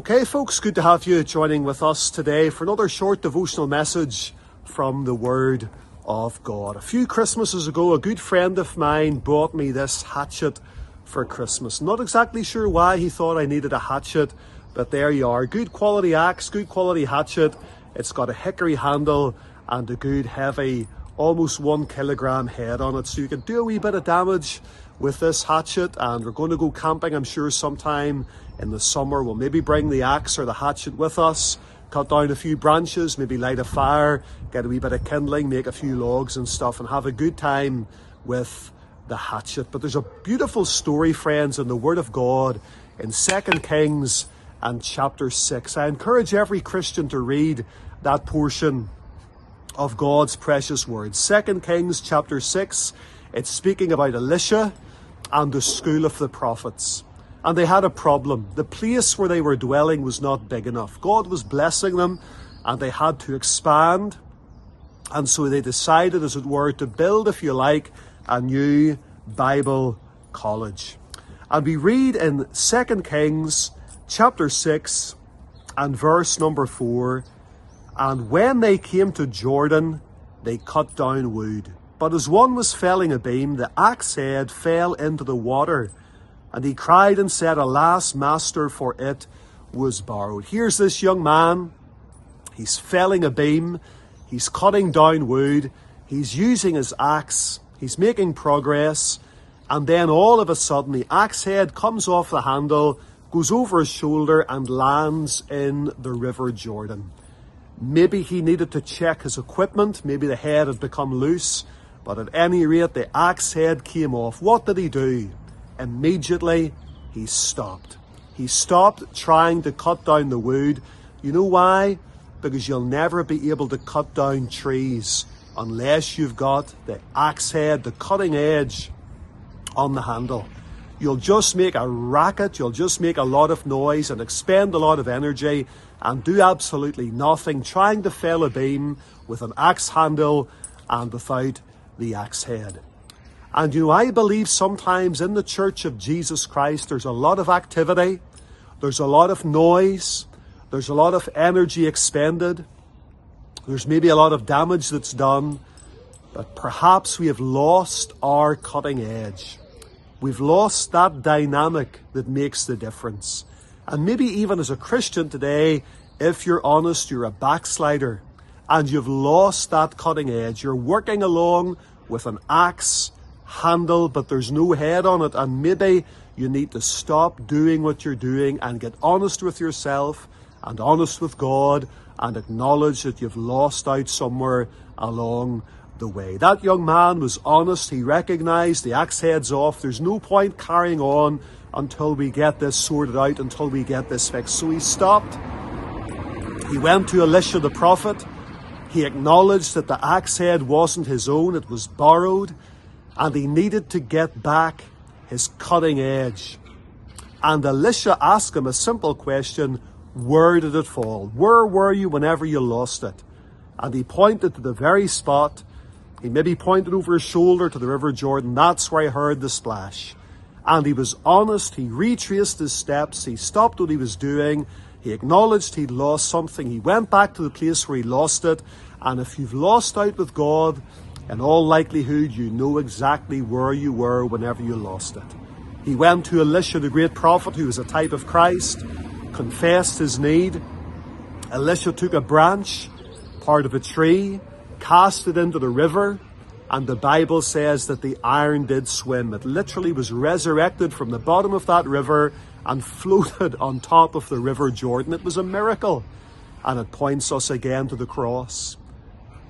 Okay, folks, good to have you joining with us today for another short devotional message from the Word of God. A few Christmases ago, a good friend of mine bought me this hatchet for Christmas. Not exactly sure why he thought I needed a hatchet, but there you are. Good quality axe, good quality hatchet. It's got a hickory handle and a good heavy, almost one kilogram head on it, so you can do a wee bit of damage with this hatchet. And we're going to go camping, I'm sure, sometime in the summer. We'll maybe bring the axe or the hatchet with us, cut down a few branches, maybe light a fire, get a wee bit of kindling, make a few logs and stuff, and have a good time with the hatchet. But there's a beautiful story, friends, in the Word of God in 2 Kings and chapter 6. I encourage every Christian to read that portion of God's precious words. 2 Kings chapter 6, it's speaking about Elisha and the school of the prophets. And they had a problem. The place where they were dwelling was not big enough. God was blessing them and they had to expand. And so they decided, as it were, to build, if you like, a new Bible college. And we read in 2 Kings chapter 6 and verse number 4 And when they came to Jordan, they cut down wood. But as one was felling a beam, the axe head fell into the water and he cried and said, Alas, master, for it was borrowed. Here's this young man. He's felling a beam. He's cutting down wood. He's using his axe. He's making progress. And then all of a sudden, the axe head comes off the handle, goes over his shoulder, and lands in the River Jordan. Maybe he needed to check his equipment. Maybe the head had become loose. But at any rate, the axe head came off. What did he do? immediately he stopped. He stopped trying to cut down the wood. You know why? Because you'll never be able to cut down trees unless you've got the axe head, the cutting edge on the handle. You'll just make a racket, you'll just make a lot of noise and expend a lot of energy and do absolutely nothing trying to fell a beam with an axe handle and without the axe head. And you know, I believe sometimes in the Church of Jesus Christ there's a lot of activity, there's a lot of noise, there's a lot of energy expended, there's maybe a lot of damage that's done, but perhaps we have lost our cutting edge. We've lost that dynamic that makes the difference. And maybe even as a Christian today, if you're honest, you're a backslider and you've lost that cutting edge. You're working along with an axe handle, but there's no head on it. And maybe you need to stop doing what you're doing and get honest with yourself and honest with God and acknowledge that you've lost out somewhere along the way. That young man was honest. He recognized the axe head's off. There's no point carrying on until we get this sorted out, until we get this fixed. So he stopped. He went to Elisha the prophet. He acknowledged that the axe head wasn't his own, it was borrowed and he needed to get back his cutting edge. And Elisha asked him a simple question Where did it fall? Where were you whenever you lost it? And he pointed to the very spot. He maybe pointed over his shoulder to the River Jordan. That's where I heard the splash. And he was honest. He retraced his steps. He stopped what he was doing. He acknowledged he'd lost something. He went back to the place where he lost it. And if you've lost out with God, in all likelihood, you know exactly where you were whenever you lost it. He went to Elisha, the great prophet, who was a type of Christ, confessed his need. Elisha took a branch, part of a tree, cast it into the river, and the Bible says that the iron did swim. It literally was resurrected from the bottom of that river and floated on top of the river Jordan. It was a miracle. And it points us again to the cross.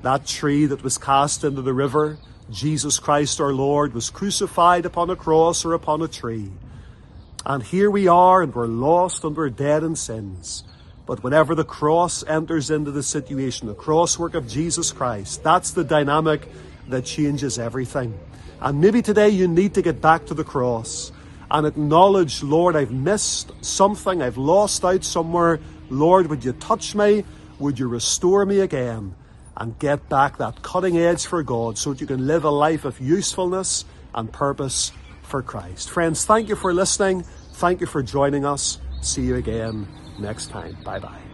That tree that was cast into the river, Jesus Christ our Lord, was crucified upon a cross or upon a tree. And here we are, and we're lost and we're dead in sins. But whenever the cross enters into the situation, the cross work of Jesus Christ, that's the dynamic that changes everything. And maybe today you need to get back to the cross and acknowledge, Lord, I've missed something, I've lost out somewhere. Lord, would you touch me? Would you restore me again? and get back that cutting edge for God so that you can live a life of usefulness and purpose for Christ. Friends, thank you for listening. Thank you for joining us. See you again next time. Bye bye.